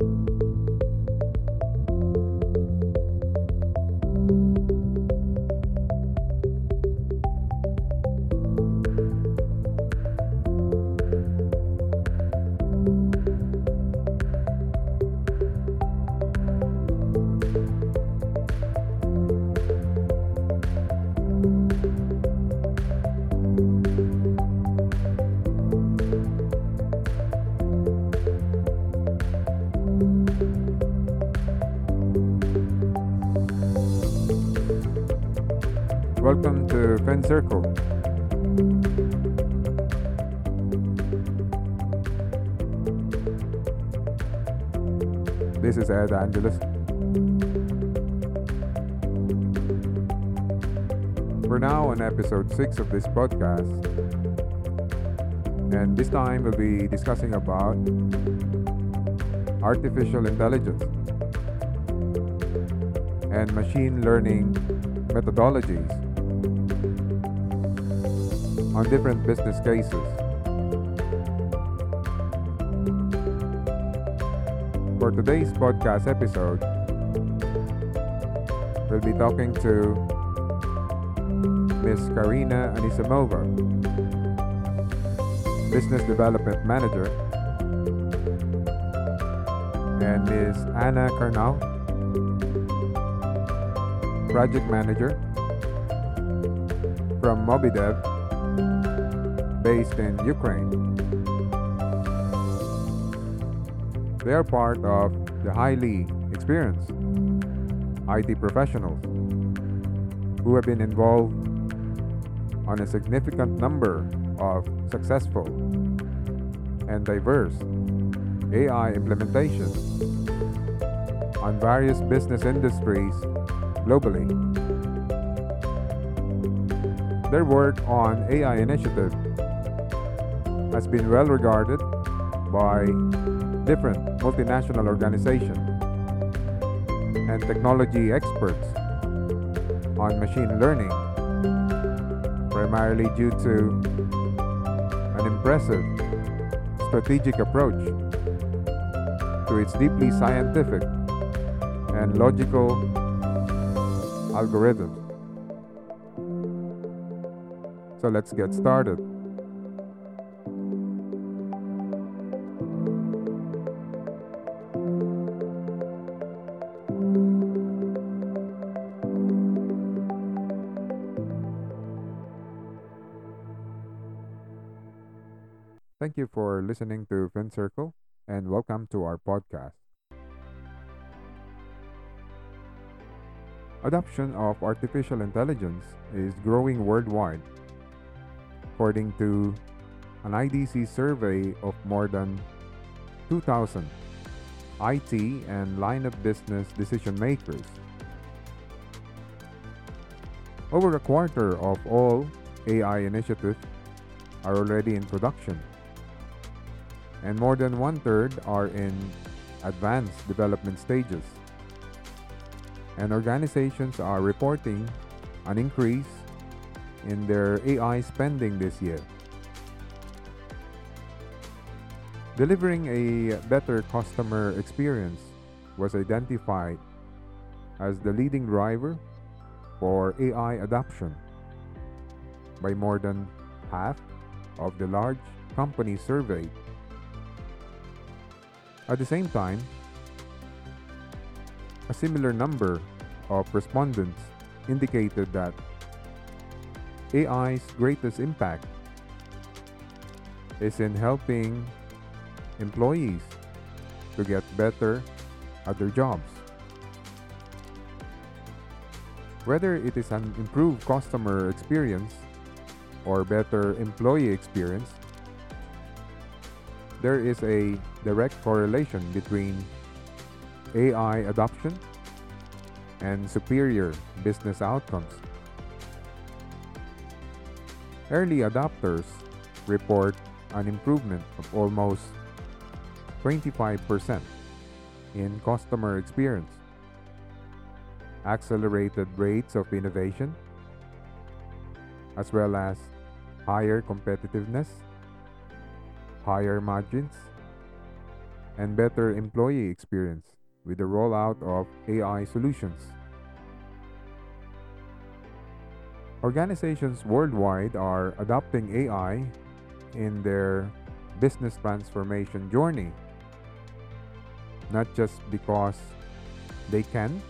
Welcome to Fen Circle. This is Ed Angelus. We're now on episode 6 of this podcast. And this time we'll be discussing about artificial intelligence and machine learning methodologies on different business cases. For today's podcast episode, we'll be talking to Ms. Karina Anisimova, Business Development Manager, and Ms. Anna Karnal, Project Manager from Mobidev, based in Ukraine. They are part of the highly experienced IT professionals who have been involved on a significant number of successful and diverse AI implementations on various business industries globally. Their work on AI initiative has been well regarded by different multinational organizations and technology experts on machine learning, primarily due to an impressive strategic approach to its deeply scientific and logical algorithms. So let's get started. You for listening to Fin Circle and welcome to our podcast. Adoption of artificial intelligence is growing worldwide. According to an IDC survey of more than 2,000 IT and line of business decision makers, over a quarter of all AI initiatives are already in production and more than one third are in advanced development stages. And organizations are reporting an increase in their AI spending this year. Delivering a better customer experience was identified as the leading driver for AI adoption by more than half of the large companies surveyed. At the same time, a similar number of respondents indicated that AI's greatest impact is in helping employees to get better at their jobs. Whether it is an improved customer experience or better employee experience, there is a direct correlation between AI adoption and superior business outcomes. Early adopters report an improvement of almost 25% in customer experience, accelerated rates of innovation, as well as higher competitiveness, higher margins, and better employee experience with the rollout of AI solutions. Organizations worldwide are adopting AI in their business transformation journey, not just because they can,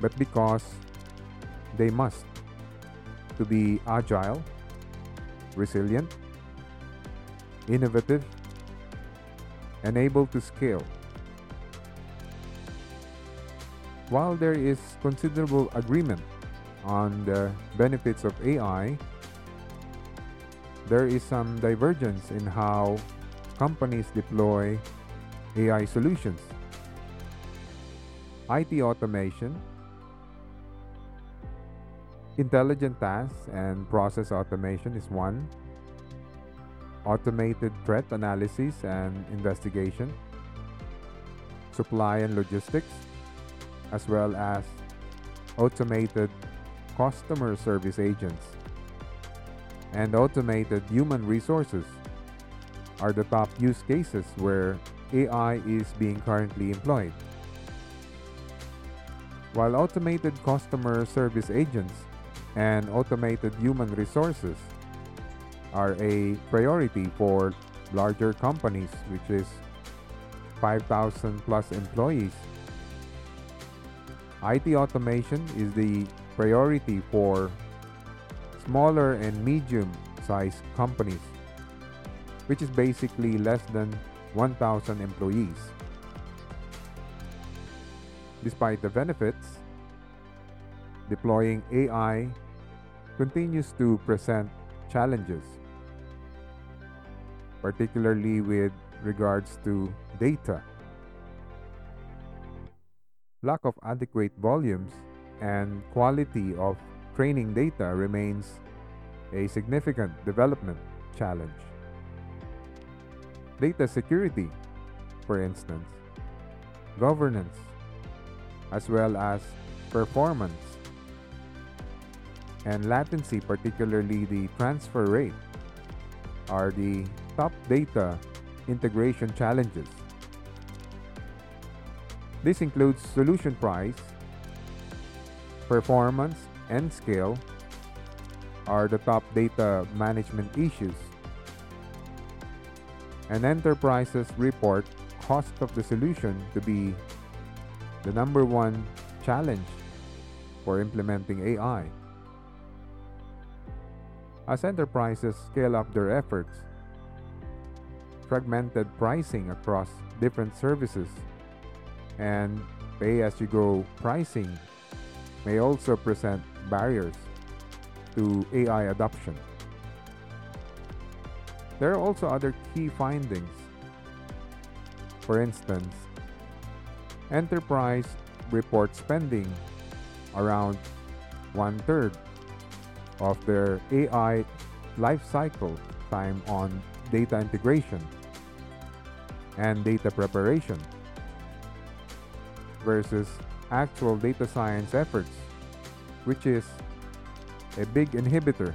but because they must to be agile, resilient, innovative, and able to scale. While there is considerable agreement on the benefits of AI, there is some divergence in how companies deploy AI solutions. IT automation, intelligent tasks and process automation is one, automated threat analysis and investigation, supply and logistics, as well as automated customer service agents and automated human resources are the top use cases where AI is being currently employed. While automated customer service agents and automated human resources are a priority for larger companies, which is 5,000 plus employees. IT automation is the priority for smaller and medium sized companies, which is basically less than 1,000 employees. Despite the benefits, deploying AI continues to present challenges particularly with regards to data. Lack of adequate volumes and quality of training data remains a significant development challenge. Data security, for instance, governance, as well as performance, and latency, particularly the transfer rate, are the top data integration challenges. This includes solution price, performance, and scale are the top data management issues. And enterprises report cost of the solution to be the number one challenge for implementing AI. As enterprises scale up their efforts, fragmented pricing across different services and pay as you go pricing may also present barriers to AI adoption. There are also other key findings. For instance, enterprise report spending around one third of their AI lifecycle time on data integration and data preparation versus actual data science efforts, which is a big inhibitor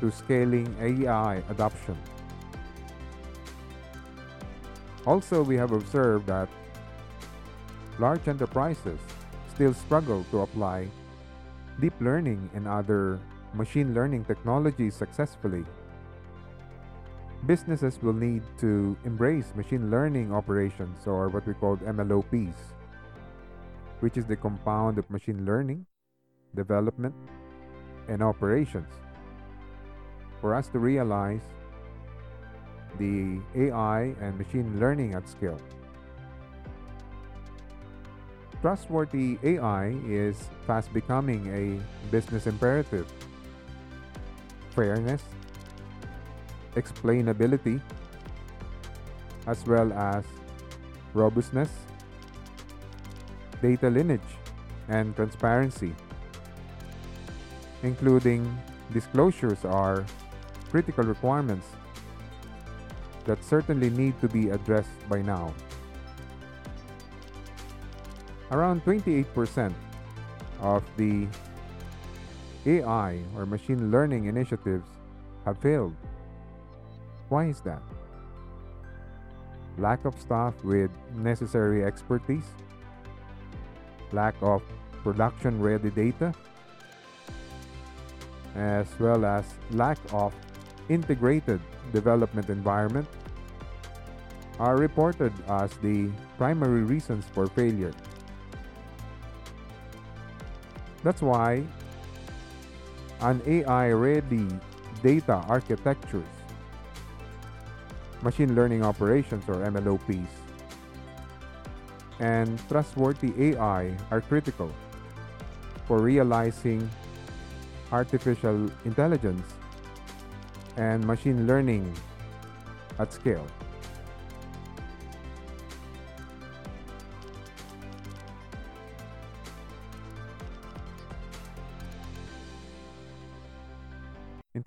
to scaling AI adoption. Also, we have observed that large enterprises still struggle to apply deep learning and other machine learning technologies successfully. Businesses will need to embrace machine learning operations or what we call MLOPs, which is the compound of machine learning, development, and operations. For us to realize the AI and machine learning at scale. Trustworthy AI is fast becoming a business imperative. Fairness, explainability, as well as robustness, data lineage, and transparency. Including disclosures are critical requirements that certainly need to be addressed by now. Around 28% of the AI or machine learning initiatives have failed. Why is that? lack of staff with necessary expertise, lack of production ready data, as well as lack of integrated development environment are reported as the primary reasons for failure. That's why an AI ready data architectures, machine learning operations or MLOPs, and trustworthy AI are critical for realizing artificial intelligence and machine learning at scale.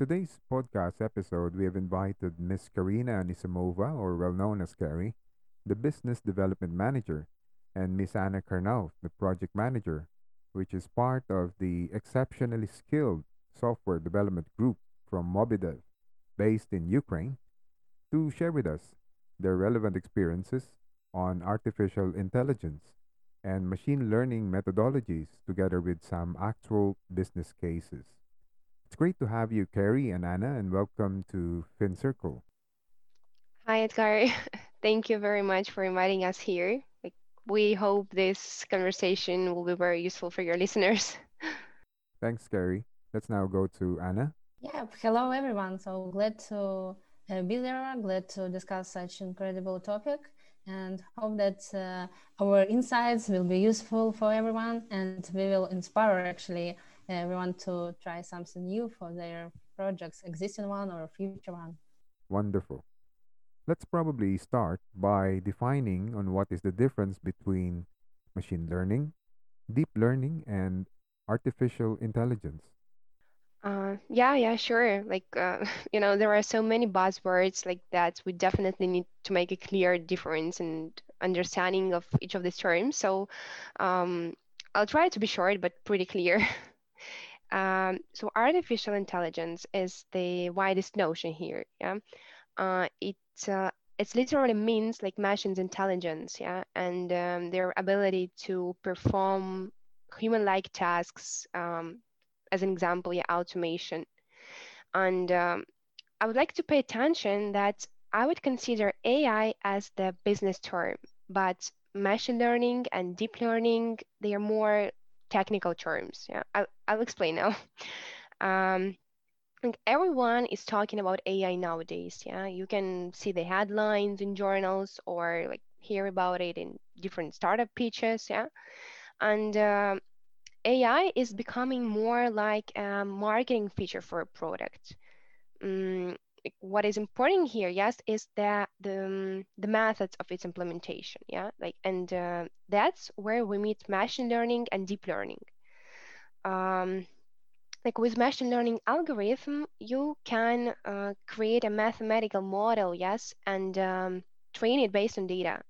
Today's podcast episode, we have invited Ms. Karina Anisimova, or well known as Carrie, the Business Development Manager, and Ms. Anna Karnov, the Project Manager, which is part of the exceptionally skilled software development group from Mobidev, based in Ukraine, to share with us their relevant experiences on artificial intelligence and machine learning methodologies together with some actual business cases. It's great to have you, Carrie and Anna, and welcome to Fin Circle. Hi, Edgar. Thank you very much for inviting us here. We hope this conversation will be very useful for your listeners. Thanks, Carrie. Let's now go to Anna. Yeah, hello everyone. So glad to uh, be there, glad to discuss such incredible topic and hope that uh, our insights will be useful for everyone and we will inspire actually everyone to try something new for their projects, existing one or future one. Wonderful. Let's probably start by defining on what is the difference between machine learning, deep learning, and artificial intelligence. Uh, yeah, yeah, sure. Like, uh, you know, there are so many buzzwords like that. We definitely need to make a clear difference and understanding of each of these terms. So, um, I'll try to be short but pretty clear. Um, so artificial intelligence is the widest notion here. Yeah, uh, it uh, it literally means like machines' intelligence. Yeah, and um, their ability to perform human-like tasks. Um, as an example, yeah, automation. And um, I would like to pay attention that I would consider AI as the business term, but machine learning and deep learning they are more technical terms. Yeah, I'll, I'll explain now. Um, like everyone is talking about AI nowadays. Yeah, you can see the headlines in journals or like hear about it in different startup pitches. Yeah, and uh, um, AI is becoming more like a marketing feature for a product. Um, what is important here, yes, is that the um, the methods of its implementation. Yeah, like and uh, that's where we meet machine learning and deep learning. Um, like with machine learning algorithm, you can uh, create a mathematical model, yes, and um, train it based on data.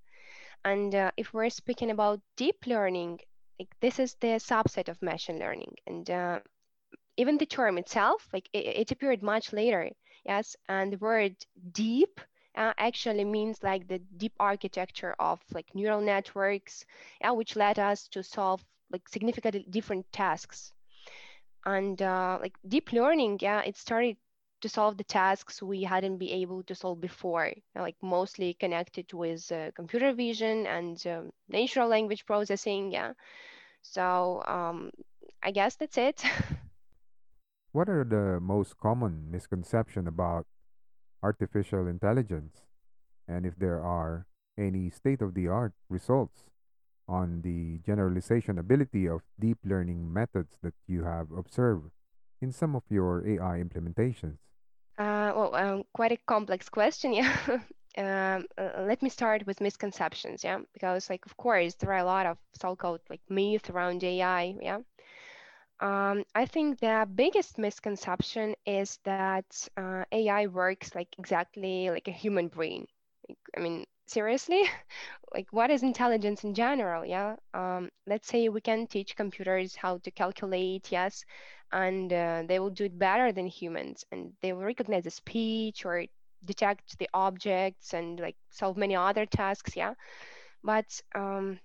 And uh, if we're speaking about deep learning, like this is the subset of machine learning, and uh, even the term itself, like it, it appeared much later yes and the word deep uh, actually means like the deep architecture of like neural networks uh, which led us to solve like significantly different tasks. And uh, like deep learning yeah it started to solve the tasks we hadn't been able to solve before like mostly connected with uh, computer vision and um, natural language processing yeah. So um, i guess that's it What are the most common misconceptions about artificial intelligence, and if there are any state of the art results on the generalization ability of deep learning methods that you have observed in some of your AI implementations? Uh, well, um, quite a complex question, yeah. um, uh, let me start with misconceptions, yeah, because like of course there are a lot of so-called like myths around AI, yeah. Um, I think the biggest misconception is that uh, AI works like exactly like a human brain. Like, I mean, seriously, like what is intelligence in general? Yeah. Um, let's say we can teach computers how to calculate, yes, and uh, they will do it better than humans, and they will recognize the speech or detect the objects and like solve many other tasks yeah but um,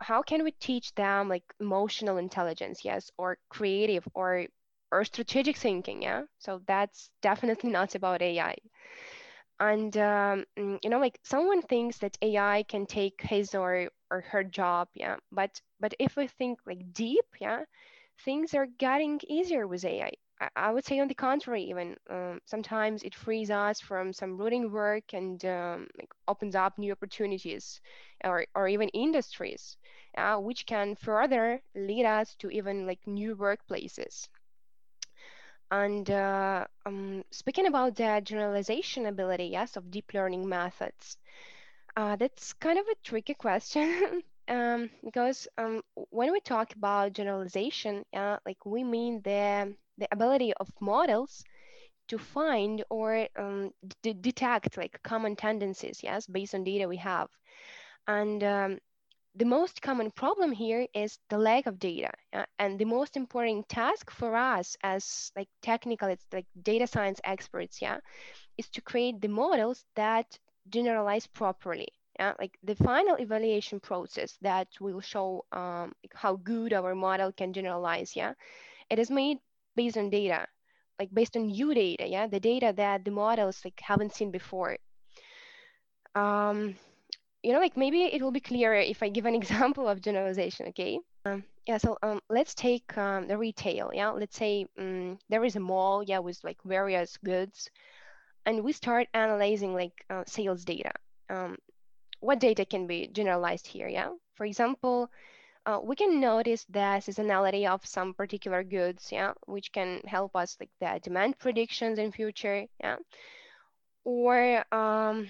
how can we teach them like emotional intelligence yes or creative or or strategic thinking yeah? So that's definitely not about ai and um, mm, you know like someone thinks that ai can take his or or her job yeah but but if we think like deep yeah things are getting easier with ai I would say on the contrary, even um, sometimes it frees us from some routine work and um, like opens up new opportunities or, or even industries, uh, which can further lead us to even like new workplaces. And uh, um, speaking about the generalization ability, yes, of deep learning methods, uh, that's kind of a tricky question um, because um, when we talk about generalization, uh, like we mean the the ability of models to find or um, detect like common tendencies, yes, based on data we have. And um, the most common problem here is the lack of data uh, and the most important task for us as like technical it's like data science experts yeah is to create the models that generalize properly yeah like the final evaluation process that will show um, how good our model can generalize yeah it is made based on data like based on new data yeah the data that the models like haven't seen before um, you know, like maybe it will be clearer if I give an example of generalization, okay? Um, yeah, so um, let's take um, the retail, yeah? Let's say um, there is a mall, yeah, with like various goods, and we start analyzing like uh, sales data. Um, what data can be generalized here, yeah? For example, uh, we can notice the seasonality of some particular goods, yeah, which can help us like the demand predictions in future, yeah? Or um,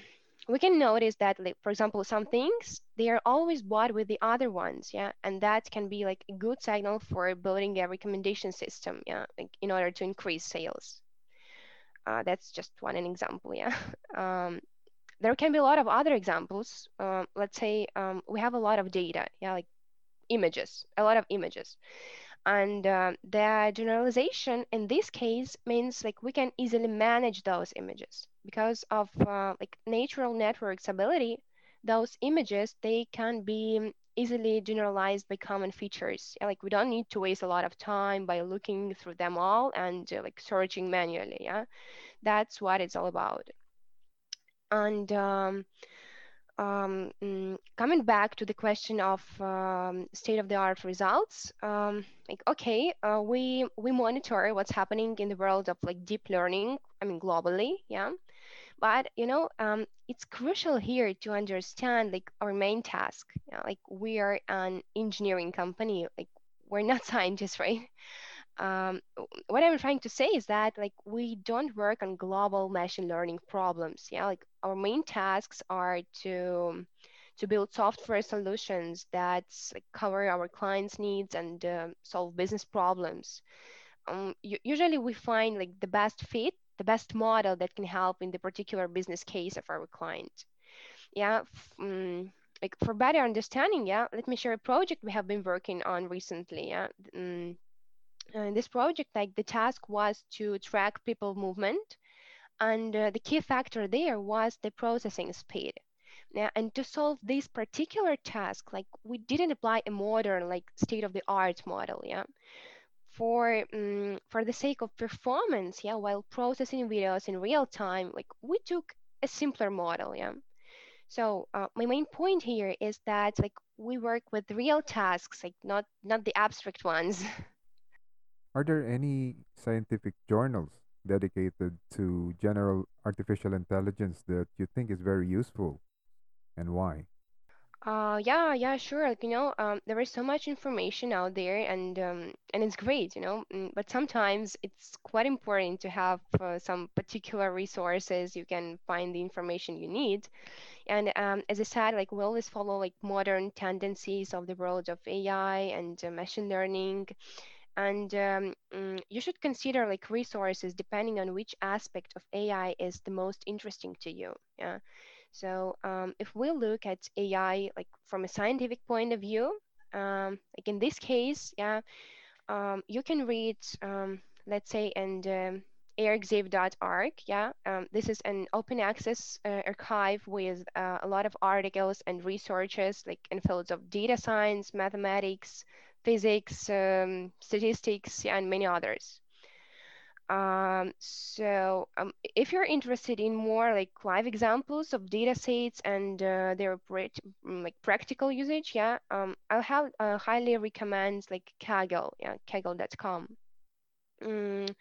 we can notice that like for example some things they are always bought with the other ones yeah and that can be like a good signal for building a recommendation system yeah like in order to increase sales. Uh, that's just one an example yeah. Um, there can be a lot of other examples. Um, let's say um, we have a lot of data yeah like images a lot of images. And uh, the generalization in this case means like we can easily manage those images because of uh, like neural networks ability. Those images they can be easily generalized by common features. Like we don't need to waste a lot of time by looking through them all and uh, like searching manually yeah? That's what it's all about. And um, um, mm, coming back to the question of um, state-of-the-art results, um, like okay, uh, we we monitor what's happening in the world of like deep learning. I mean globally, yeah. But you know, um, it's crucial here to understand like our main task. Know, like we are an engineering company. Like we're not scientists, right? um, what I'm trying to say is that like we don't work on global machine learning problems. Yeah, like our main tasks are to to build software solutions that cover our clients' needs and uh, solve business problems. Um, usually, we find like the best fit, the best model that can help in the particular business case of our client. Yeah. Um, like for better understanding, yeah, let me share a project we have been working on recently. Yeah, um, in this project, like the task was to track people movement, and uh, the key factor there was the processing speed. Now, and to solve this particular task, like we didn't apply a modern, like state-of-the-art model, yeah. For um, for the sake of performance, yeah, while processing videos in real time, like we took a simpler model, yeah. So uh, my main point here is that like we work with real tasks, like not not the abstract ones. Are there any scientific journals dedicated to general artificial intelligence that you think is very useful and why? Uh, yeah, yeah, sure. Like, you know, um, there is so much information out there, and um, and it's great, you know. mm, But sometimes it's quite important to have uh, some particular resources you can find the information you need. And um, as I said, like we always follow like modern tendencies of the world of AI and uh, machine learning and um, mm, you should consider like resources depending on which aspect of ai is the most interesting to you yeah so um, if we look at ai like from a scientific point of view um, like in this case yeah um, you can read um, let's say and um, arxiv.org. Yeah, um, this is an open access uh, archive with uh, a lot of articles and researches like in fields of data science, mathematics, physics, um, statistics, and many others. Um, so um, if you're interested in more like live examples of data sets and uh, their mm, like practical usage, yeah, um, I'll have uh, highly recommend like Kaggle, yeah, kaggle.com. Mm,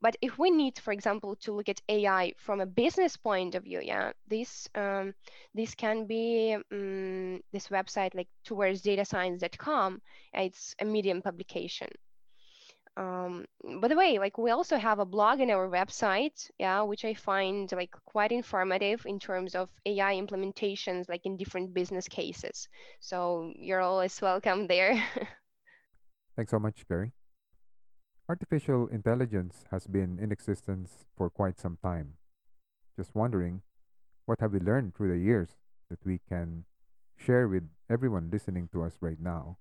but if we need, for example, to look at AI from a business point of view, yeah, this um, this can be um, this website like towardsdatascience.com. It's a Medium publication. Um, by the way, like we also have a blog in our website, yeah, which I find like quite informative in terms of AI implementations, like in different business cases. So you're always welcome there. Thanks so much, Carrie. Artificial intelligence has been in existence for quite some time. Just wondering, what have we learned through the years that we can share with everyone listening to us right now?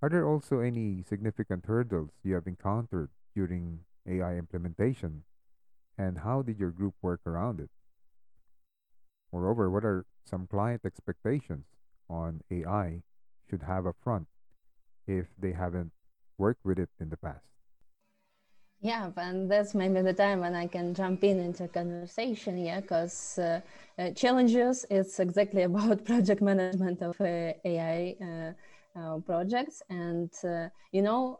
Are there also any significant hurdles you have encountered during AI implementation? And how did your group work around it? Moreover, what are some client expectations on AI should have up front if they haven't worked with it in the past? Yeah, and that's maybe the time when I can jump in into conversation, yeah, because uh, uh, challenges, it's exactly about project management of uh, AI uh, uh, projects. And uh, you know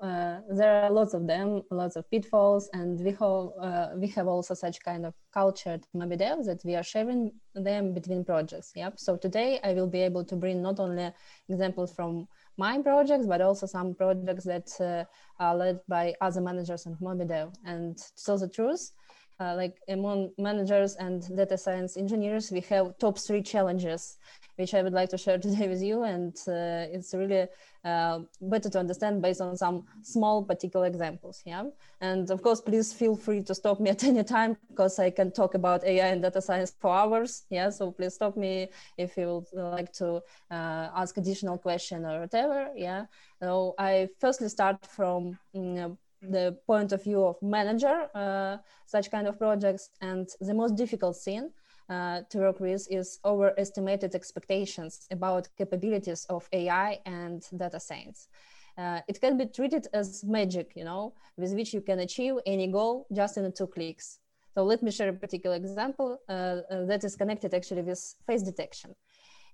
there are lots of them lots of pitfalls and we have we have also such kind of culture at MobiDev that we are sharing them between projects yep so today i will be able to bring not only examples from my projects but also some projects that uh, are led by other managers and MobiDev and to tell the truth uh, like among managers and data science engineers, we have top three challenges, which I would like to share today with you. And uh, it's really uh, better to understand based on some small particular examples. Yeah. And of course, please feel free to stop me at any time because I can talk about AI and data science for hours. Yeah. So please stop me if you would like to uh, ask additional question or whatever. Yeah. So I firstly start from mm, the point of view of manager uh, such kind of projects and the most difficult thing uh, to work with is overestimated expectations about capabilities of AI and data science. Uh, it can be treated as magic, you know, with which you can achieve any goal just in two clicks. So let me share a particular example uh, uh, that is connected actually with face detection.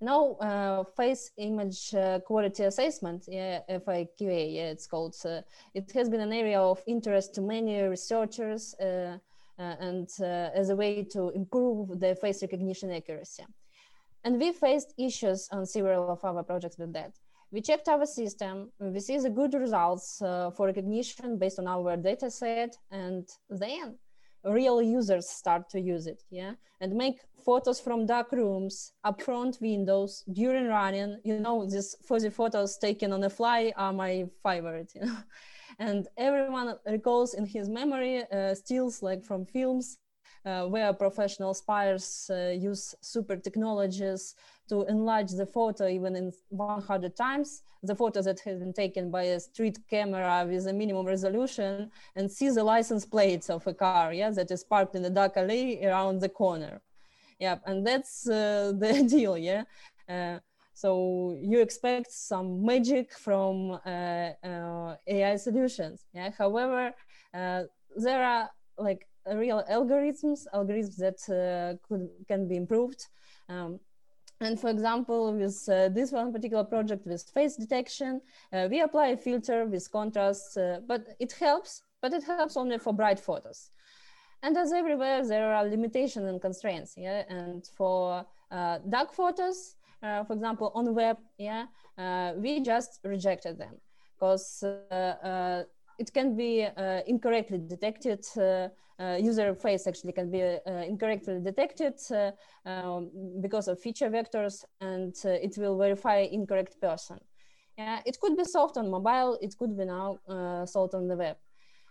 Now, uh, face image uh, quality assessment, yeah, FIQA, yeah, it's called. Uh, it has been an area of interest to many researchers uh, uh, and uh, as a way to improve the face recognition accuracy. And we faced issues on several of our projects with that. We checked our system, we see the good results for recognition based on our data set, and then real users start to use it yeah? And make photos from dark rooms upfront windows during running you know these fuzzy photos taken on the fly are my favorite you know? And everyone recalls in his memory uh, stills like from films uh, where professional spies uh, use super technologies to enlarge the photo even in 100 times. The photo that has been taken by a street camera with a minimum resolution and see the license plates of a car yeah that is parked in the dark alley around the corner. Yeah and that's uh, the deal yeah. Uh, so you expect some magic from uh, uh ai solutions yeah. However uh, there are like real algorithms algorithms that uh, could can be improved. Um, and for example, with uh, this one particular project with face detection, uh, we apply a filter with contrast, uh, but it helps, but it helps only for bright photos. And as everywhere, there are limitations and constraints. Yeah, and for uh, dark photos, uh, for example, on web, yeah, uh, we just rejected them because it can be incorrectly detected uh, user face actually can be uh, incorrectly detected uh, um, because of feature vectors and it will verify incorrect person. Yeah, it could be solved on mobile, it could be now solved on the web.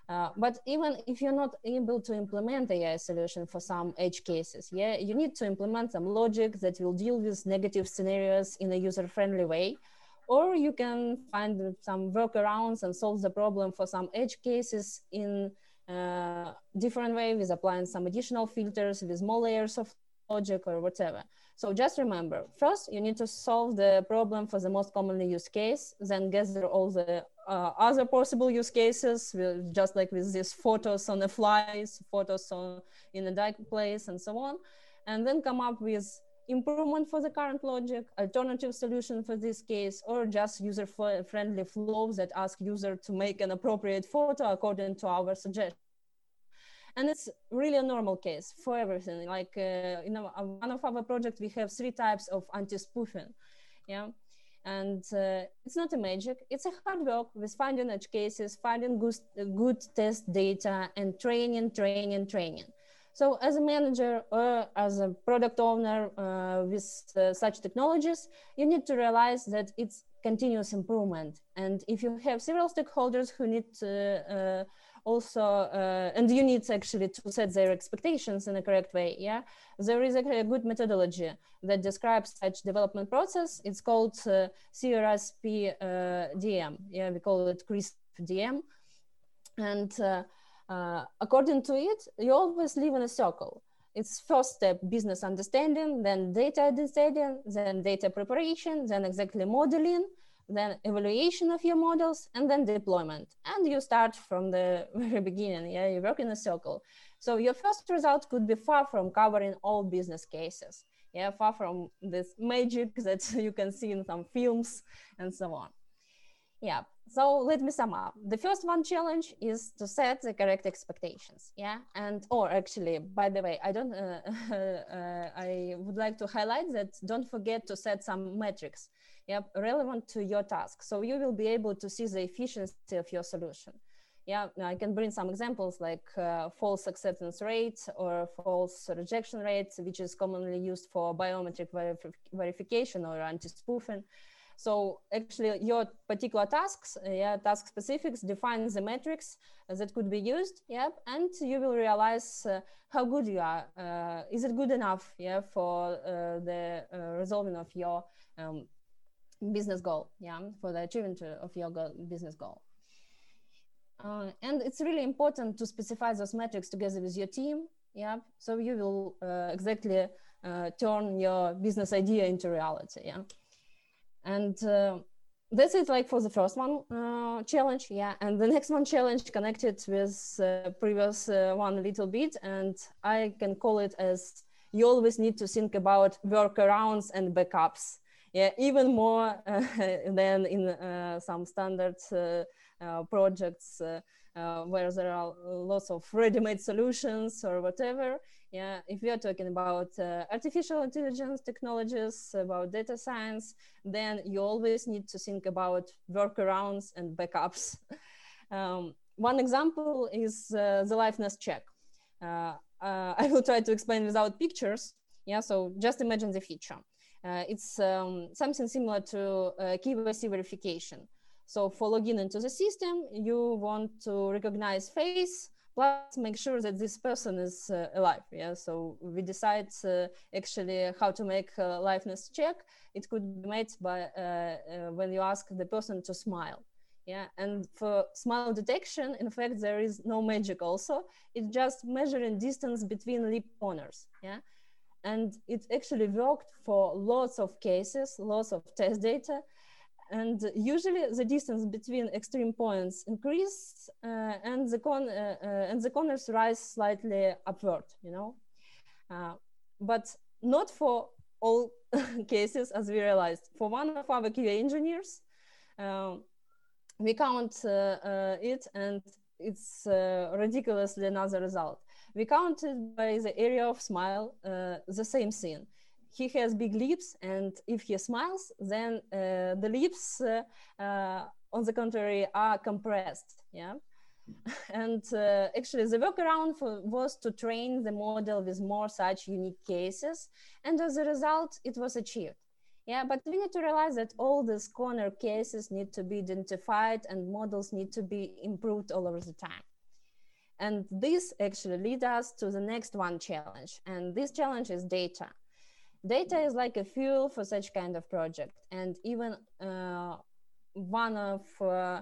Uh, but even if you're not able to implement AI solution for some edge cases, yeah, you need to implement some logic that will deal with negative scenarios in a user-friendly way, or you can find some workarounds and solve the problem for some edge cases in uh, different way with applying some additional filters with more layers of logic or whatever. So just remember, first you need to solve the problem for the most commonly used case, then gather all the uh, other possible use cases, with, just like with these photos on the flies, photos on, in a dark place and so on, and then come up with improvement for the current logic, alternative solution for this case, or just user-friendly flows that ask user to make an appropriate photo according to our suggestion. And it's really a normal case for everything. Like uh, in a, one of our projects, we have three types of anti-spoofing. Yeah. And uh, it's not a magic, it's a hard work with finding edge cases, finding good, good test data and training, training, training. So as a manager or as a product owner uh, with uh, such technologies, you need to realize that it's continuous improvement. And if you have several stakeholders who need to uh, also, uh, and you need actually to set their expectations in a correct way, yeah, there is a, good methodology that describes such development process. It's called uh, CRSP uh. Yeah, we call it CRISP DM. And uh, according to it, you always live in a circle. It's first step business understanding, then data understanding, then data preparation, then exactly modeling, then evaluation of your models, and then deployment. And you start from the very beginning. Yeah, you work in a circle. So your first result could be far from covering all business cases. Yeah, far from this magic that you can see in some films and so on. Yeah, so let me sum up. The first one challenge is to set the correct expectations. Yeah, and or actually, by the way, I don't. Uh, uh, I would like to highlight that. Don't forget to set some metrics. Yeah, relevant to your task. So you will be able to see the efficiency of your solution. Yeah, I can bring some examples like uh, false acceptance rate or false rejection rate, which is commonly used for biometric verif verification or anti-spoofing. So actually your particular tasks, uh, yeah, task specifics define the metrics that could be used, yep, and you will realize uh, how good you are. Uh, is it good enough, yeah, for uh, the uh, resolving of your um, business goal, yeah, for the achievement of your goal, business goal. Uh, and it's really important to specify those metrics together with your team, yeah, so you will exactly turn your business idea into reality, yeah and uh, this is like for the first one uh, challenge yeah. And the next one challenge connected with uh, previous uh, one a little bit. And i can call it as you always need to think about workarounds and backups. Yeah even more uh, than in uh, some standard projects where there are lots of ready-made solutions or whatever yeah, if we are talking about uh, artificial intelligence technologies, about data science, then you always need to think about workarounds and backups. um, one example is uh, the liveness check. Uh, uh, I will try to explain without pictures. Yeah, so just imagine the feature. Uh, it's um, something similar to uh, KYC verification. So for login into the system, you want to recognize face, plus make sure that this person is uh, alive yeah? So we decide uh, actually how to make a liveness check. It could be made by uh, uh, when you ask the person to smile yeah? And for smile detection in fact there is no magic also. It's just measuring distance between lip corners yeah? And it actually worked for lots of cases lots of test data and usually the distance between extreme points increase uh, and the con uh, uh, and the corners rise slightly upward you know? Uh, but not for all cases as we realized. For one of our QA engineers um, we count uh, it and it's ridiculously another result. We counted by the area of smile the same scene he has big lips and if he smiles then uh, the lips uh, uh, on the contrary are compressed yeah? And actually the workaround for, was to train the model with more such unique cases and as a result it was achieved yeah? But we need to realize that all these corner cases need to be identified and models need to be improved all over the time. And this actually leads us to the next one challenge and this challenge is data data is like a fuel for such kind of project. And even uh, one of uh,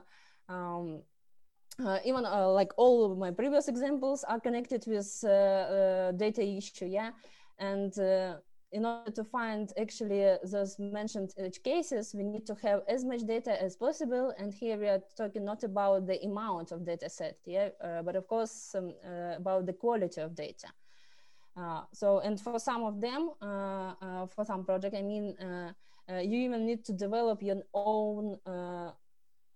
um, uh, even uh, like all of my previous examples are connected with uh, uh data issue yeah? And uh, in order to find actually those mentioned edge cases we need to have as much data as possible. And here we are talking not about the amount of data set yeah? Uh, but of course um, about the quality of data so and for some of them for some project i mean you even need to develop your own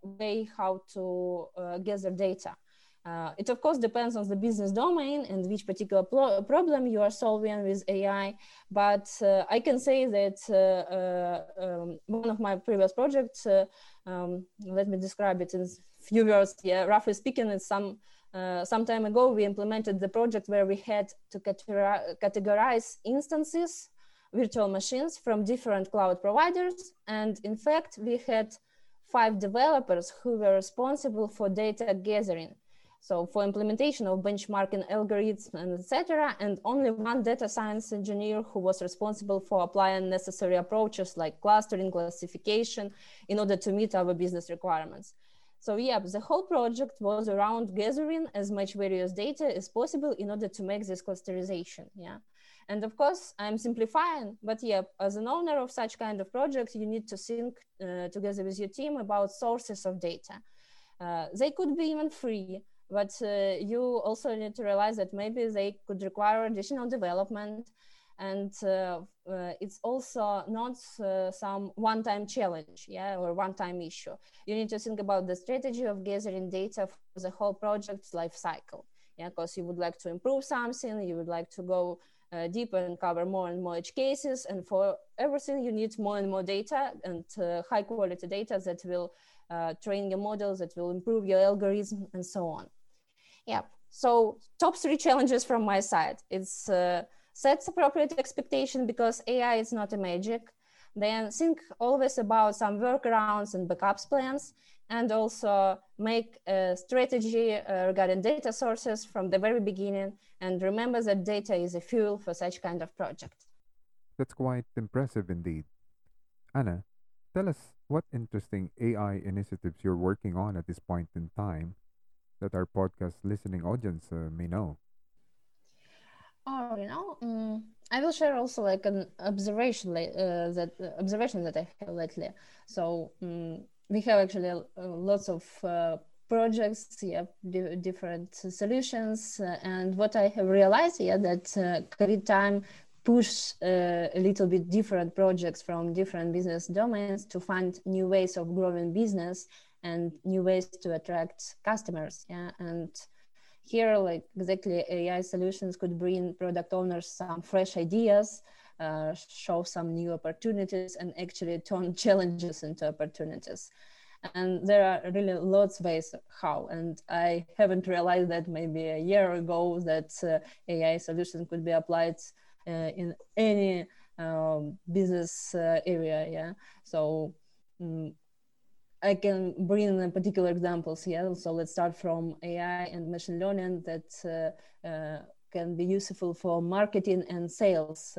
way how to uh, gather data. Uh, it of course depends on the business domain and which particular problem you are solving with AI. But uh, I can say that uh, uh, um, one of my previous projects, uh, um, let me describe it in few words. Yeah, roughly speaking, it's some Uh, some time ago we implemented the project where we had to categorize instances, virtual machines from different cloud providers, and in fact we had five developers who were responsible for data gathering. So for implementation of benchmarking algorithms and etc. And only one data science engineer who was responsible for applying necessary approaches like clustering, classification in order to meet our business requirements. So yeah, the whole project was around gathering as much various data as possible in order to make this clusterization. Yeah. And of course, I'm simplifying, but yeah, as an owner of such kind of projects, you need to think uh, together with your team about sources of data. Uh, they could be even free, but uh, you also need to realize that maybe they could require additional development. And uh, uh, it's also not uh, some one-time challenge, yeah, or one-time issue. You need to think about the strategy of gathering data for the whole project's life cycle yeah because you would like to improve something you would like to go uh, deeper and cover more and more edge cases. And for everything, you need more and more data and uh, high quality data that will uh, train your models, that will improve your algorithm, and so on. Yeah. So top three challenges from my side. It's sets appropriate expectation because AI is not a magic. Then think always about some workarounds and backups plans and also make a strategy uh, regarding data sources from the very beginning and remember that data is a fuel for such kind of project. That's quite impressive indeed. Anna, tell us what interesting AI initiatives you're working on at this point in time that our podcast listening audience uh, may know. Oh, you know, um, I will share also like an observation uh, that uh, observation that I have lately. So um, we have actually uh, lots of uh, projects, yeah, different solutions. Uh, and what I have realized, yeah, that COVID time push uh, a little bit different projects from different business domains to find new ways of growing business and new ways to attract customers yeah and here like exactly ai solutions could bring product owners some fresh ideas uh, show some new opportunities and actually turn challenges into opportunities. And there are really lots of ways how. And i haven't realized that maybe a year ago that uh, ai solution could be applied uh, in any um, business uh, area yeah? So um, I can bring particular examples here. So let's start from AI and machine learning that uh, uh, can be useful for marketing and sales.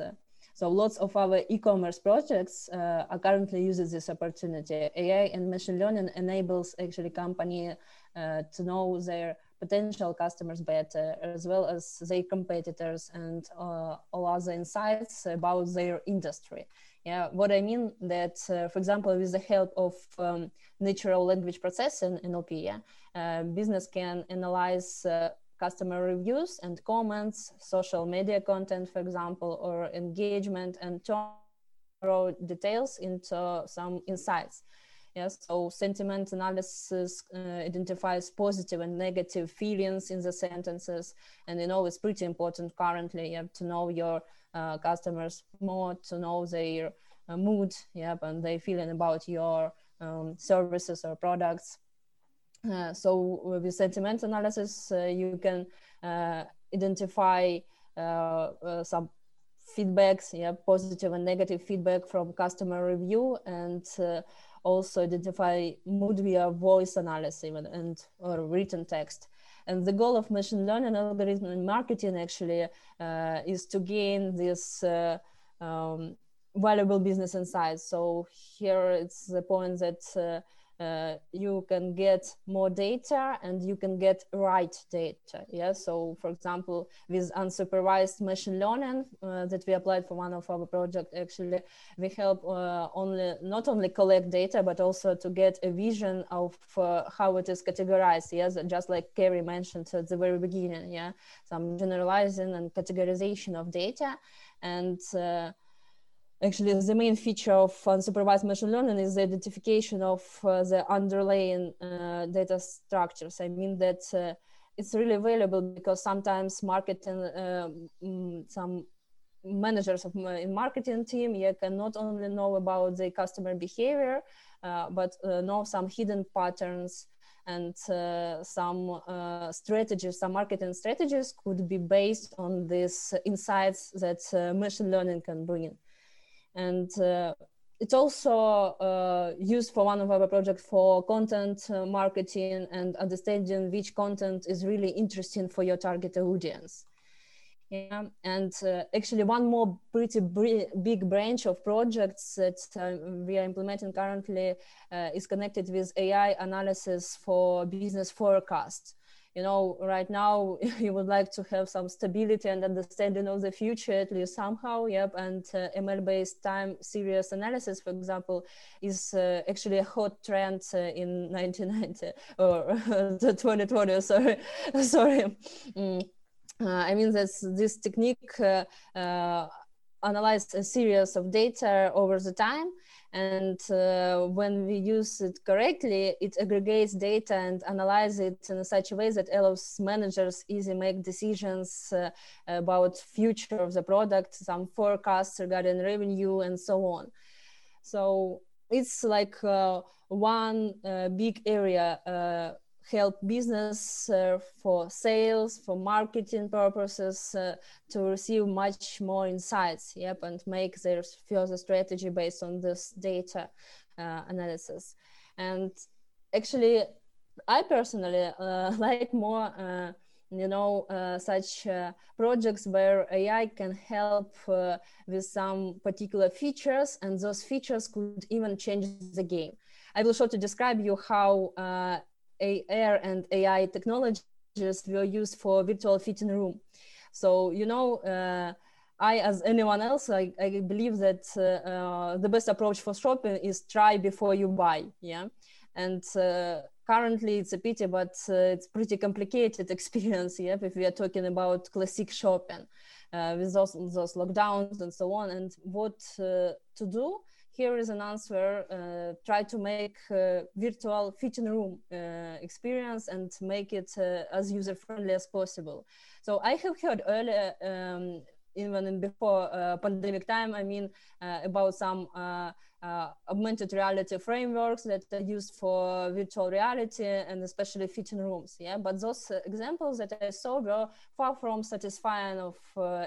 So lots of our e-commerce projects uh, are currently using this opportunity. AI and machine learning enables actually company uh, to know their potential customers better, as well as their competitors and uh, all other insights about their industry. Yeah, what I mean that, uh, for example, with the help of um, natural language processing NLP, yeah, uh, business can analyze uh, customer reviews and comments, social media content, for example, or engagement and turn raw details into some insights. Yes, so sentiment analysis uh, identifies positive and negative feelings in the sentences, and you know it's pretty important currently. You have to know your uh, customers more, to know their uh, mood, yep, and their feeling about your um, services or products. Uh, so with sentiment analysis, uh, you can uh, identify some feedbacks, yeah, positive and negative feedback from customer review, and also identify mood via voice analysis and, and or written text. And the goal of machine learning algorithm in marketing actually uh, is to gain this uh, um, valuable business insights. So here it's the point that uh, you can get more data and you can get right data. Yeah. So, for example, with unsupervised machine learning uh, that we applied for one of our projects, actually, we help uh, only not only collect data but also to get a vision of uh, how it is categorized. Yes, just like Carrie mentioned at the very beginning. Yeah, some generalizing and categorization of data and uh, actually the main feature of unsupervised machine learning is the identification of uh, the underlying uh, data structures. I mean that uh, it's really valuable because sometimes marketing mm, some managers of in marketing team yeah, can not only know about the customer behavior uh, but uh, know some hidden patterns and uh, some uh, strategies, some marketing strategies could be based on these insights that uh, machine learning can bring and uh, it's also uh, used for one of our projects for content uh, marketing and understanding which content is really interesting for your target audience. Yeah, and uh, actually one more pretty big branch of projects that uh, we are implementing currently uh, is connected with AI analysis for business forecasts you know right now you would like to have some stability and understanding of the future at least somehow yep and uh, ml based time series analysis for example is uh, actually a hot trend uh, in 1990 or 2020 sorry sorry mm. Uh, i mean that's this technique uh, uh, analyze a series of data over the time and uh, when we use it correctly it aggregates data and analyze it in such a way that allows managers easy make decisions uh, about future of the product some forecasts regarding revenue and so on. So it's like uh, one uh, big area uh, help business uh, for sales for marketing purposes uh, to receive much more insights yep and make their further strategy based on this data uh, analysis. And actually i personally uh, like more uh, you know uh, such projects where ai can help with some particular features and those features could even change the game. I will shortly describe you how AR and AI technologies were used for virtual fitting room. So, you know, uh, I, as anyone else, I, I believe that uh, uh, the best approach for shopping is try before you buy. Yeah. And uh, currently it's a pity, but uh, it's pretty complicated experience. Yeah. If we are talking about classic shopping with those, those lockdowns and so on and what to do here is an answer. Uh, try to make uh, virtual fitting room uh, experience and make it uh, as user friendly as possible. So I have heard earlier, um, even before pandemic time, I mean, about some augmented reality frameworks that are used for virtual reality and especially fitting rooms. Yeah, but those examples that I saw were far from satisfying of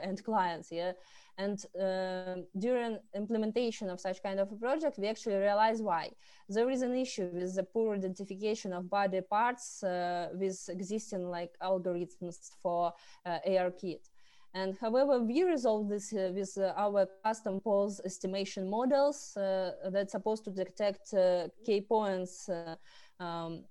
end clients. Yeah. And uh, during implementation of such kind of a project, we actually realize why. There is an issue with the poor identification of body parts uh, with existing like algorithms for uh, ARKit. And however, we resolve this uh, with uh, our custom pose estimation models uh, that's supposed to detect uh, key points uh, um,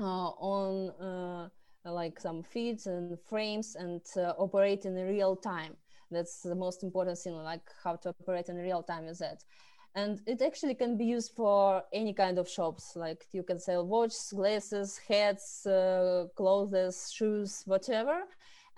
uh, on like some feeds and frames and operate in real time. That's the most important thing, like how to operate in real time with that. And it actually can be used for any kind of shops. Like you can sell watches, glasses, hats, uh, clothes, shoes, whatever.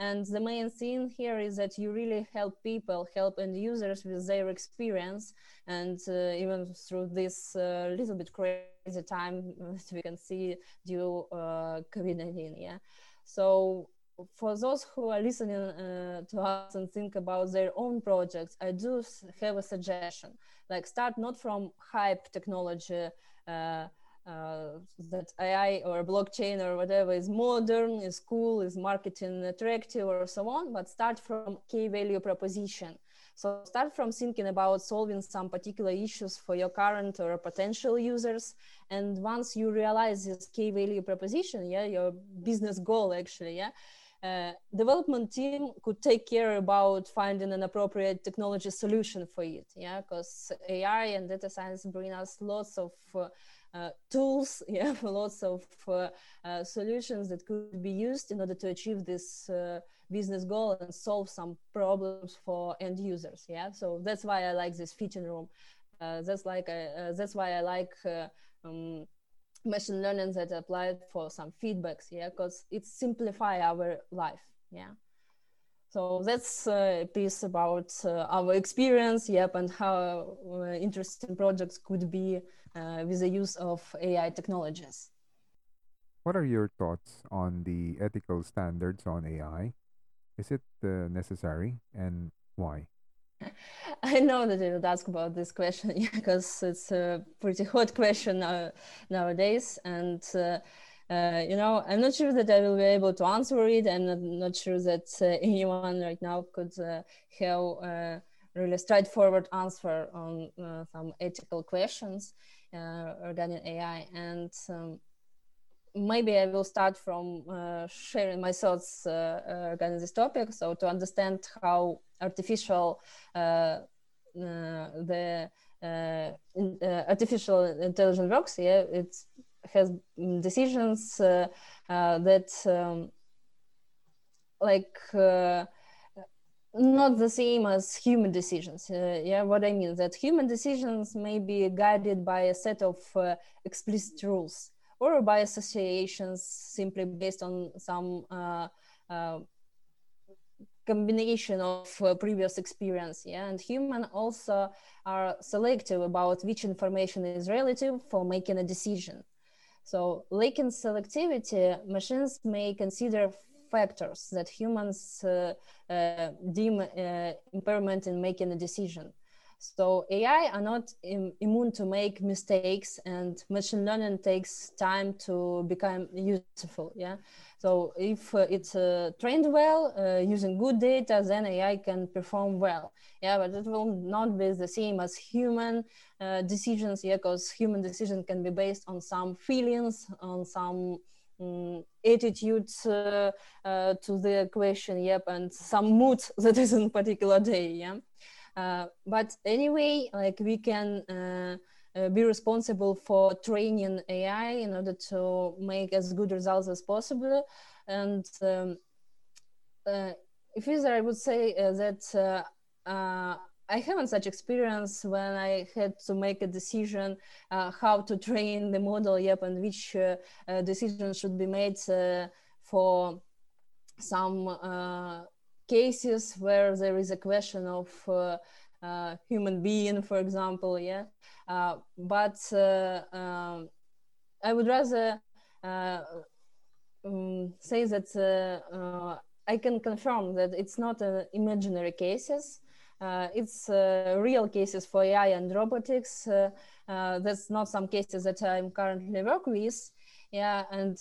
And the main thing here is that you really help people, help end users with their experience. And uh, even through this uh, little bit crazy time that we can see due uh, COVID-19, yeah. So for those who are listening uh, to us and think about their own projects, I do have a suggestion. Like start not from hype technology uh, uh, that AI or blockchain or whatever is modern, is cool, is marketing attractive or so on, but start from key value proposition. So start from thinking about solving some particular issues for your current or potential users. And once you realize this key value proposition, yeah, your business goal actually, yeah, uh, development team could take care about finding an appropriate technology solution for it yeah because ai and data science bring us lots of uh, uh, tools yeah lots of uh, uh, solutions that could be used in order to achieve this business goal and solve some problems for end users yeah. So that's why i like this fitting room. That's like that's why i like um, machine learning that applied for some feedbacks yeah because it simplify our life yeah. So that's a piece about uh, our experience yep and how uh, interesting projects could be uh, with the use of ai technologies. What are your thoughts on the ethical standards on ai is it uh, necessary and why I know that you would ask about this question because it's a pretty hot question uh, nowadays, and uh, uh, you know I'm not sure that I will be able to answer it. And I'm not, not sure that uh, anyone right now could uh, have a really straightforward answer on uh, some ethical questions regarding AI and. Um, maybe I will start from uh, sharing my thoughts uh, regarding this topic. So to understand how artificial uh, uh, the uh, in, artificial intelligence works, yeah, it has decisions that um, like not the same as human decisions. Uh, yeah, what I mean that human decisions may be guided by a set of uh, explicit rules or by associations simply based on some uh, uh, combination of uh, previous experience yeah? And human also are selective about which information is relative for making a decision. So lacking selectivity machines may consider factors that humans uh, uh, deem uh, impairment in making a decision so AI are not Im immune to make mistakes, and machine learning takes time to become useful. Yeah. So if uh, it's uh, trained well uh, using good data, then AI can perform well. Yeah, but it will not be the same as human uh, decisions. Yeah, because human decision can be based on some feelings, on some um, attitudes uh, uh, to the question. Yep, and some mood that is in particular day. Yeah. Uh, but anyway, like we can uh, uh, be responsible for training AI in order to make as good results as possible. And um, if either I would say that I haven't such experience when I had to make a decision uh, how to train the model, yep, and which uh, uh, decision should be made for some cases where there is a question of uh, uh, human being, for example, yeah. Uh, but um, I would rather um, say that I can confirm that it's not imaginary cases. Uh, it's uh, real cases for AI and robotics. Uh, that's not some cases that I'm currently work with. Yeah, and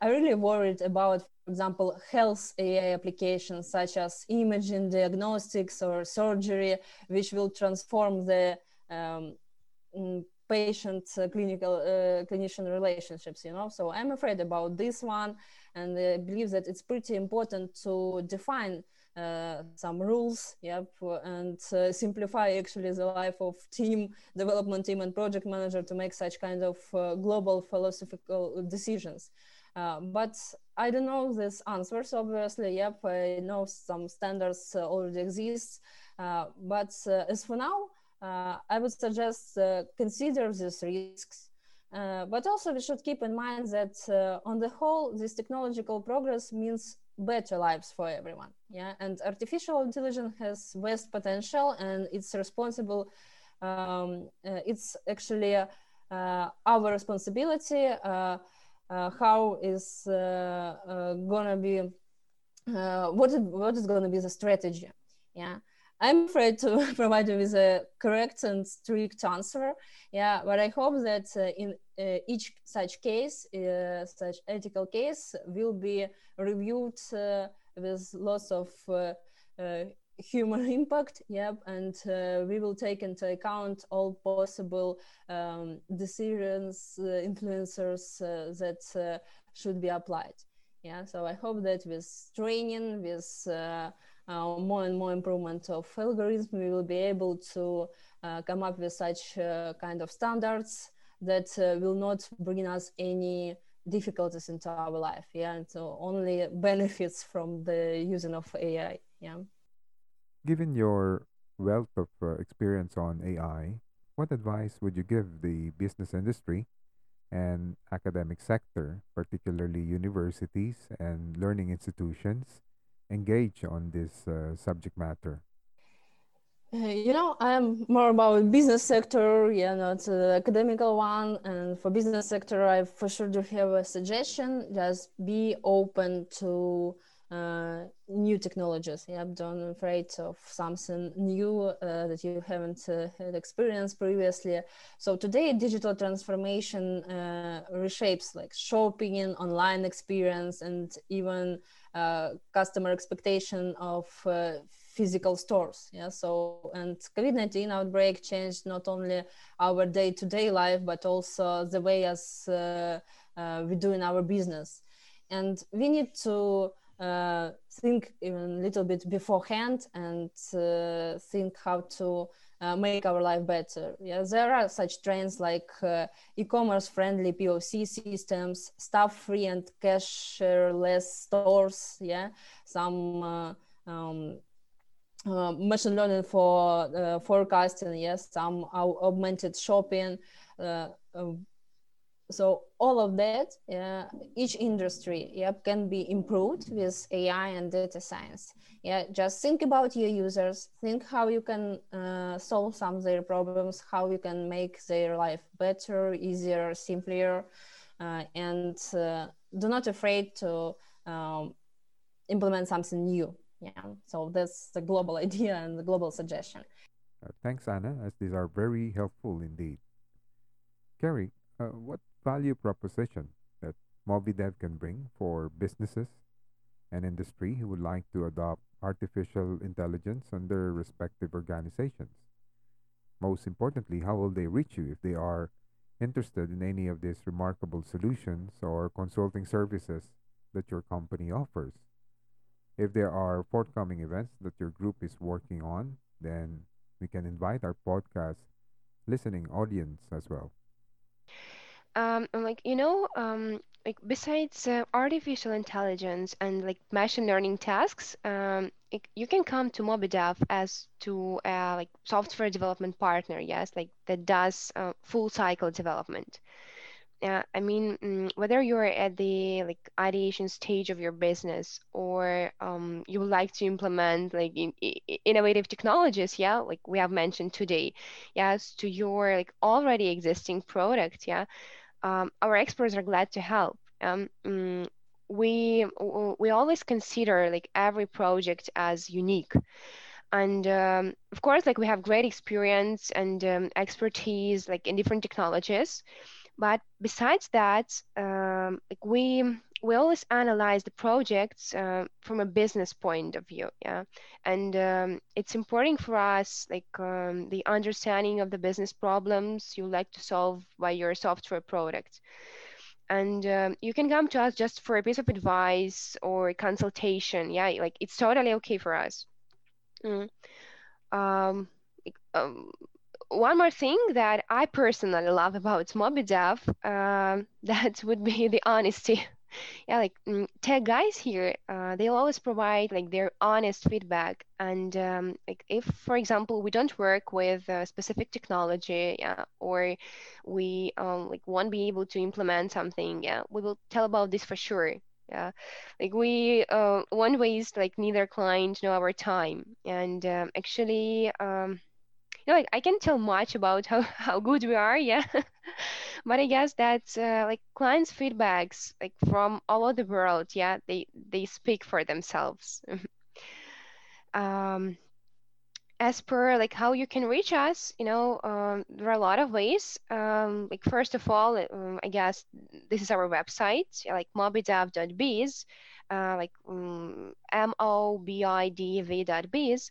I really worried about for example, health AI applications such as imaging, diagnostics, or surgery, which will transform the um, mm, patient uh, clinical uh, clinician relationships you know? So i'm afraid about this one and i believe that it's pretty important to define uh, some rules yep and uh, simplify actually the life of team development team and project manager to make such kind of uh, global philosophical decisions uh, but I don't know these answers, obviously. Yep, I know some standards uh, already exist. Uh, but uh, as for now, uh, I would suggest consider these risks. but also we should keep in mind that on the whole, this technological progress means better lives for everyone. Yeah, and artificial intelligence has vast potential and it's responsible. Um, it's actually our responsibility uh, how is uh, uh, gonna be what is, what is gonna be the strategy yeah I'm afraid to provide you with a correct and strict answer. Yeah, but I hope that uh, in uh, each such case, uh, such ethical case, will be reviewed with lots of human impact yep and uh, we will take into account all possible um, decisions uh, influencers uh, that uh, should be applied. Yeah, so I hope that with training, with uh, uh, more and more improvement of algorithms, we will be able to uh, come up with such uh, kind of standards that uh, will not bring us any difficulties into our life. Yeah, and so only benefits from the using of AI. Yeah. Given your wealth of uh, experience on AI, what advice would you give the business industry and academic sector, particularly universities and learning institutions, engage on this uh, subject matter? You know, I'm more about business sector, yeah, not the academical one. And for business sector, I for sure do have a suggestion. Just be open to uh, new technologies. Yeah, don't afraid of something new uh, that you haven't uh, had experienced previously. So today, digital transformation uh, reshapes like shopping, online experience, and even uh, customer expectation of uh, physical stores. Yeah. So and COVID-19 outbreak changed not only our day-to-day life, but also the way as we do in our business. And we need to uh, think even a little bit beforehand and uh, think how to uh, make our life better. Yeah, there are such trends like uh, e-commerce friendly POC systems, staff-free and cashless stores. Yeah, some uh, um, uh, machine learning for forecasting. Yes, some augmented shopping so all of that uh, each industry yep can be improved with ai and data science yeah just think about your users think how you can uh, solve some of their problems how you can make their life better easier simpler uh, and uh, do not afraid to um, implement something new yeah so that's the global idea and the global suggestion uh, thanks anna as these are very helpful indeed Carrie, uh, what value proposition that MobiDev can bring for businesses and industry who would like to adopt artificial intelligence on their respective organizations? Most importantly, how will they reach you if they are interested in any of these remarkable solutions or consulting services that your company offers? If there are forthcoming events that your group is working on, then we can invite our podcast listening audience as well um, like you know, um, like besides uh, artificial intelligence and like machine learning tasks, um, it, you can come to MobiDev as to uh, like software development partner. Yes, like that does uh, full cycle development. Uh, I mean, mm, whether you're at the like ideation stage of your business or um, you would like to implement like in, in, innovative technologies, yeah, like we have mentioned today, yes, to your like already existing product, yeah um, our experts are glad to help. Um, mm, we we always consider like every project as unique, and um, of course, like we have great experience and um, expertise like in different technologies. But besides that, um, like we we always analyze the projects uh, from a business point of view yeah? And um, it's important for us like um, the understanding of the business problems you like to solve by your software product. And um, you can come to us just for a piece of advice or consultation yeah? Like it's totally okay for us. Mm. um, um, one more thing that I personally love about MobiDev, um, that would be the honesty. Yeah like mm, tech guys here uh, they'll always provide like their honest feedback. And um, like if for example we don't work with a specific technology yeah or we um, like won't be able to implement something yeah we will tell about this for sure yeah. Like we uh, way is like neither client nor our time. And um, actually um, you know, like I can tell much about how, how good we are, yeah. but I guess that uh, like clients' feedbacks, like from all over the world, yeah, they they speak for themselves. um, as per like how you can reach us, you know, um, there are a lot of ways. Um, like first of all, um, I guess this is our website, like mobidev.biz, uh, like um, m o b i d v.biz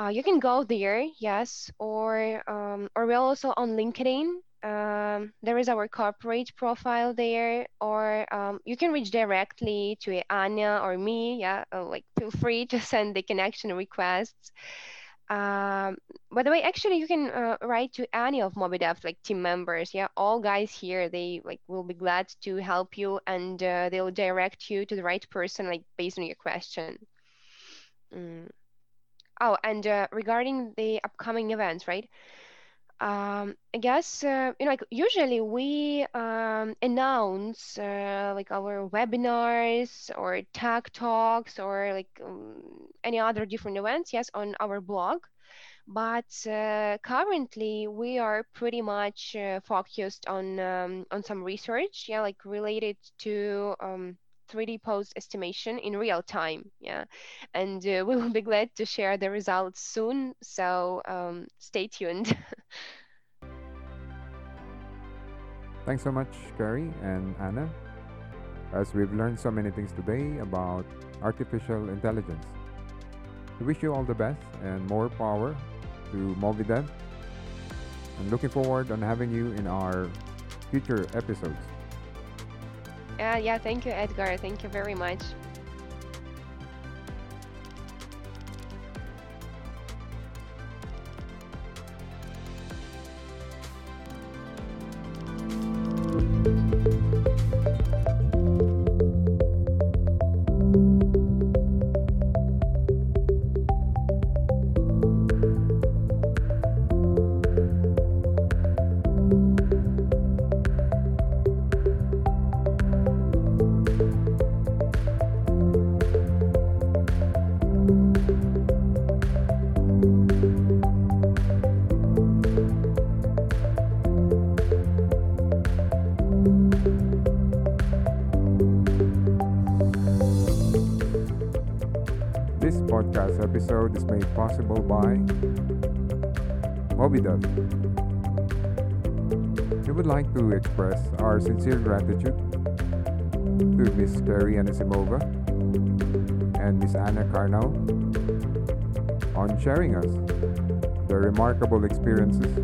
uh, you can go there, yes, or um, or we're also on LinkedIn. um, there is our corporate profile there, or um, you can reach directly to Anya or me. Yeah, uh, like feel free to send the connection requests. Um, by the way, actually, you can uh, write to any of MobiDev like team members. Yeah, all guys here, they like will be glad to help you, and uh, they'll direct you to the right person, like based on your question. Mm. Oh, and uh, regarding the upcoming events, right? Um, I guess uh, you know, like usually we um, announce uh, like our webinars or tech talks or like um, any other different events, yes, on our blog. But uh, currently, we are pretty much uh, focused on um, on some research, yeah, like related to um, 3D pose estimation in real time. Yeah, and uh, we will be glad to share the results soon. So um, stay tuned. Thanks so much, Carrie and Anna, as we've learned so many things today about artificial intelligence. We wish you all the best and more power to MobiDev. I'm looking forward on having you in our future episodes. Uh, yeah, thank you, Edgar. Thank you very much. Gratitude to Miss Carrie Anisimova and Miss Anna Karnau on sharing us their remarkable experiences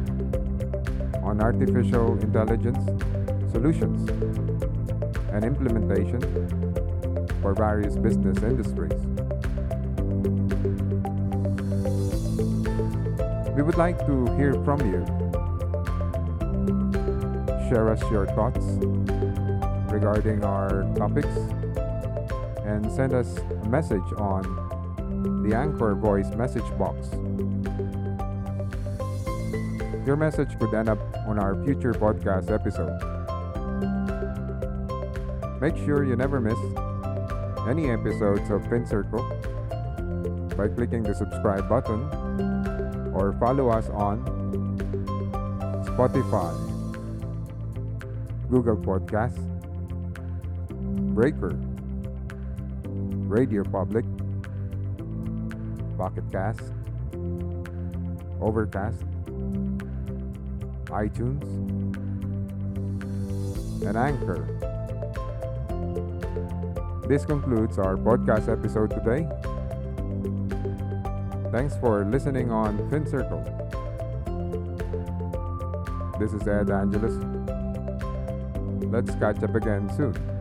on artificial intelligence solutions and implementation for various business industries. We would like to hear from you. Share us your thoughts regarding our topics and send us a message on the Anchor voice message box. Your message could end up on our future podcast episode. Make sure you never miss any episodes of Pin Circle by clicking the subscribe button or follow us on Spotify, Google Podcasts, Breaker, Radio Public, Pocket Cast, Overcast, iTunes, and Anchor. This concludes our podcast episode today. Thanks for listening on FinCircle. This is Ed Angelus. Let's catch up again soon.